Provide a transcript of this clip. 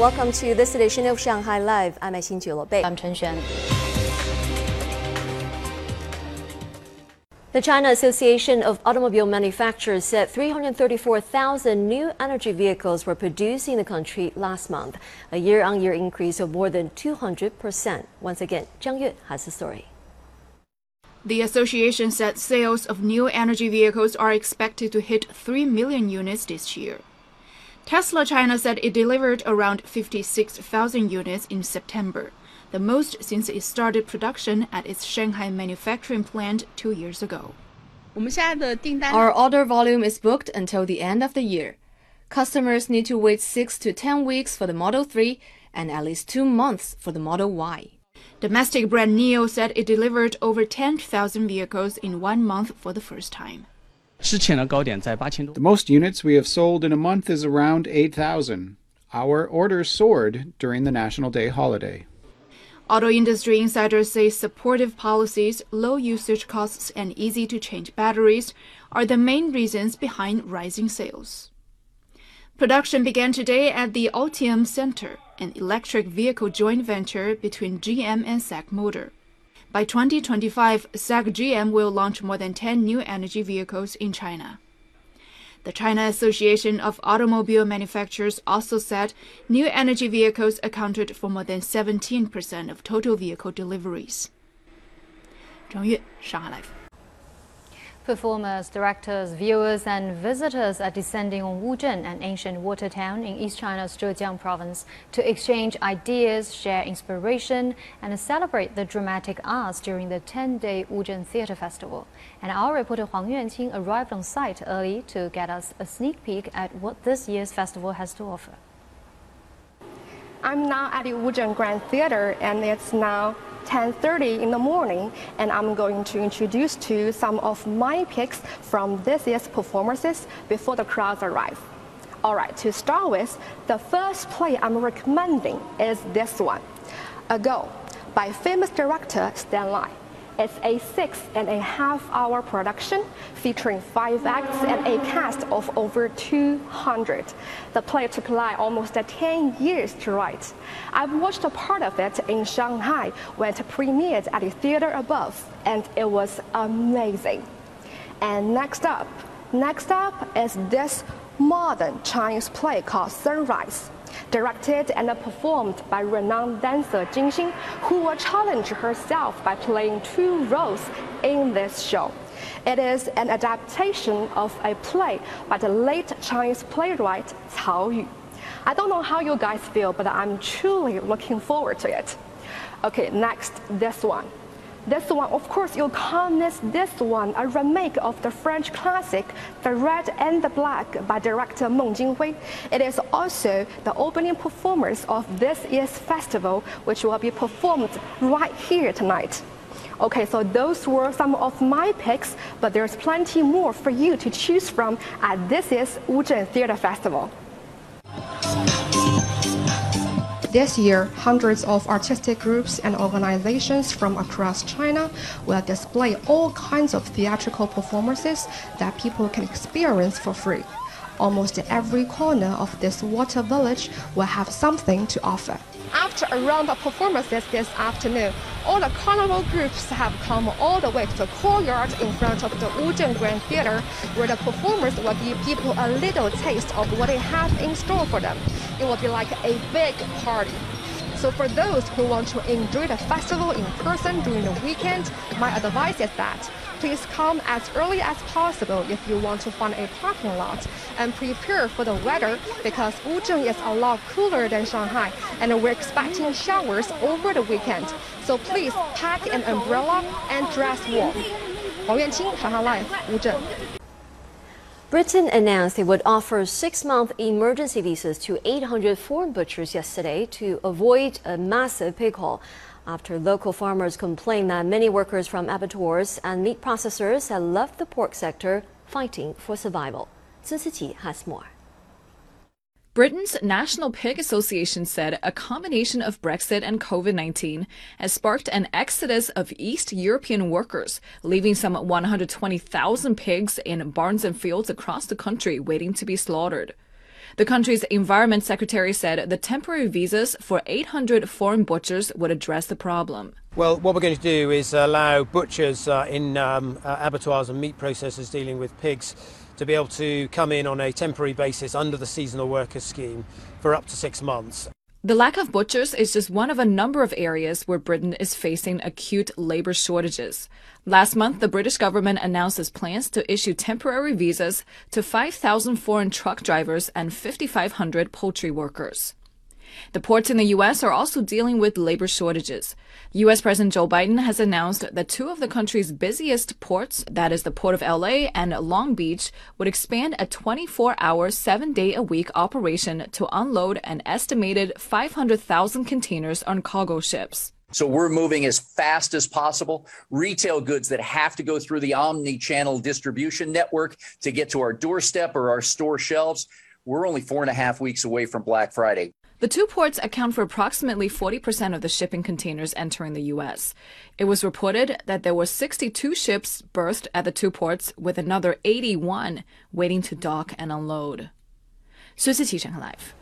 Welcome to this edition of Shanghai Live. I'm Xin Bei. I'm Chen Xuan. The China Association of Automobile Manufacturers said 334,000 new energy vehicles were produced in the country last month, a year on year increase of more than 200%. Once again, Zhang Yue has the story. The association said sales of new energy vehicles are expected to hit 3 million units this year. Tesla China said it delivered around 56,000 units in September, the most since it started production at its Shanghai manufacturing plant two years ago. Our order volume is booked until the end of the year. Customers need to wait 6 to 10 weeks for the Model 3 and at least 2 months for the Model Y. Domestic brand NIO said it delivered over 10,000 vehicles in one month for the first time. The most units we have sold in a month is around 8,000. Our orders soared during the National Day holiday. Auto industry insiders say supportive policies, low usage costs, and easy to change batteries are the main reasons behind rising sales. Production began today at the Ultium Center, an electric vehicle joint venture between GM and SAIC Motor. By 2025, SAIC-GM will launch more than 10 new energy vehicles in China. The China Association of Automobile Manufacturers also said new energy vehicles accounted for more than 17% of total vehicle deliveries. 张悦，上海 Life。Performers, directors, viewers, and visitors are descending on Wuzhen, an ancient water town in East China's Zhejiang province, to exchange ideas, share inspiration, and celebrate the dramatic arts during the 10 day Wuzhen Theatre Festival. And our reporter Huang Yuanqing arrived on site early to get us a sneak peek at what this year's festival has to offer. I'm now at the Wuzhen Grand Theater, and it's now 10.30 in the morning and I'm going to introduce to you some of my picks from this year's performances before the crowds arrive. All right, to start with, the first play I'm recommending is this one, Ago, by famous director Stan Lai. It's a six and a half hour production featuring five acts and a cast of over 200. The play took Lai almost 10 years to write. I've watched a part of it in Shanghai when it premiered at the theater above, and it was amazing. And next up, next up is this modern Chinese play called Sunrise directed and performed by renowned dancer Xin, who will challenge herself by playing two roles in this show. It is an adaptation of a play by the late Chinese playwright Cao Yu. I don't know how you guys feel, but I'm truly looking forward to it. Okay, next, this one. This one, of course, you can't miss this one, a remake of the French classic The Red and the Black by director Meng Jinghui. It is also the opening performance of this year's festival, which will be performed right here tonight. Okay, so those were some of my picks, but there's plenty more for you to choose from at this year's Wuzhen Theater Festival. This year, hundreds of artistic groups and organizations from across China will display all kinds of theatrical performances that people can experience for free. Almost every corner of this water village will have something to offer. After a round of performances this afternoon, all the carnival groups have come all the way to the courtyard in front of the Wuzhen Grand Theater, where the performers will give people a little taste of what they have in store for them. It will be like a big party. So for those who want to enjoy the festival in person during the weekend, my advice is that Please come as early as possible if you want to find a parking lot and prepare for the weather because Wuzhen is a lot cooler than Shanghai and we're expecting showers over the weekend. So please pack an umbrella and dress warm. 黄元清，上海 Britain announced it would offer six month emergency visas to 800 foreign butchers yesterday to avoid a massive pay call after local farmers complained that many workers from abattoirs and meat processors had left the pork sector fighting for survival. Sun Siqi has more. Britain's National Pig Association said a combination of Brexit and COVID 19 has sparked an exodus of East European workers, leaving some 120,000 pigs in barns and fields across the country waiting to be slaughtered. The country's environment secretary said the temporary visas for 800 foreign butchers would address the problem. Well, what we're going to do is allow butchers uh, in um, uh, abattoirs and meat processors dealing with pigs to be able to come in on a temporary basis under the seasonal workers scheme for up to six months. The lack of butchers is just one of a number of areas where Britain is facing acute labor shortages. Last month, the British government announced its plans to issue temporary visas to 5,000 foreign truck drivers and 5,500 poultry workers. The ports in the U.S. are also dealing with labor shortages. U.S. President Joe Biden has announced that two of the country's busiest ports, that is the Port of LA and Long Beach, would expand a 24 hour, seven day a week operation to unload an estimated 500,000 containers on cargo ships. So we're moving as fast as possible. Retail goods that have to go through the omni channel distribution network to get to our doorstep or our store shelves. We're only four and a half weeks away from Black Friday. The two ports account for approximately 40% of the shipping containers entering the U.S. It was reported that there were 62 ships berthed at the two ports, with another 81 waiting to dock and unload. 随此启程 Live。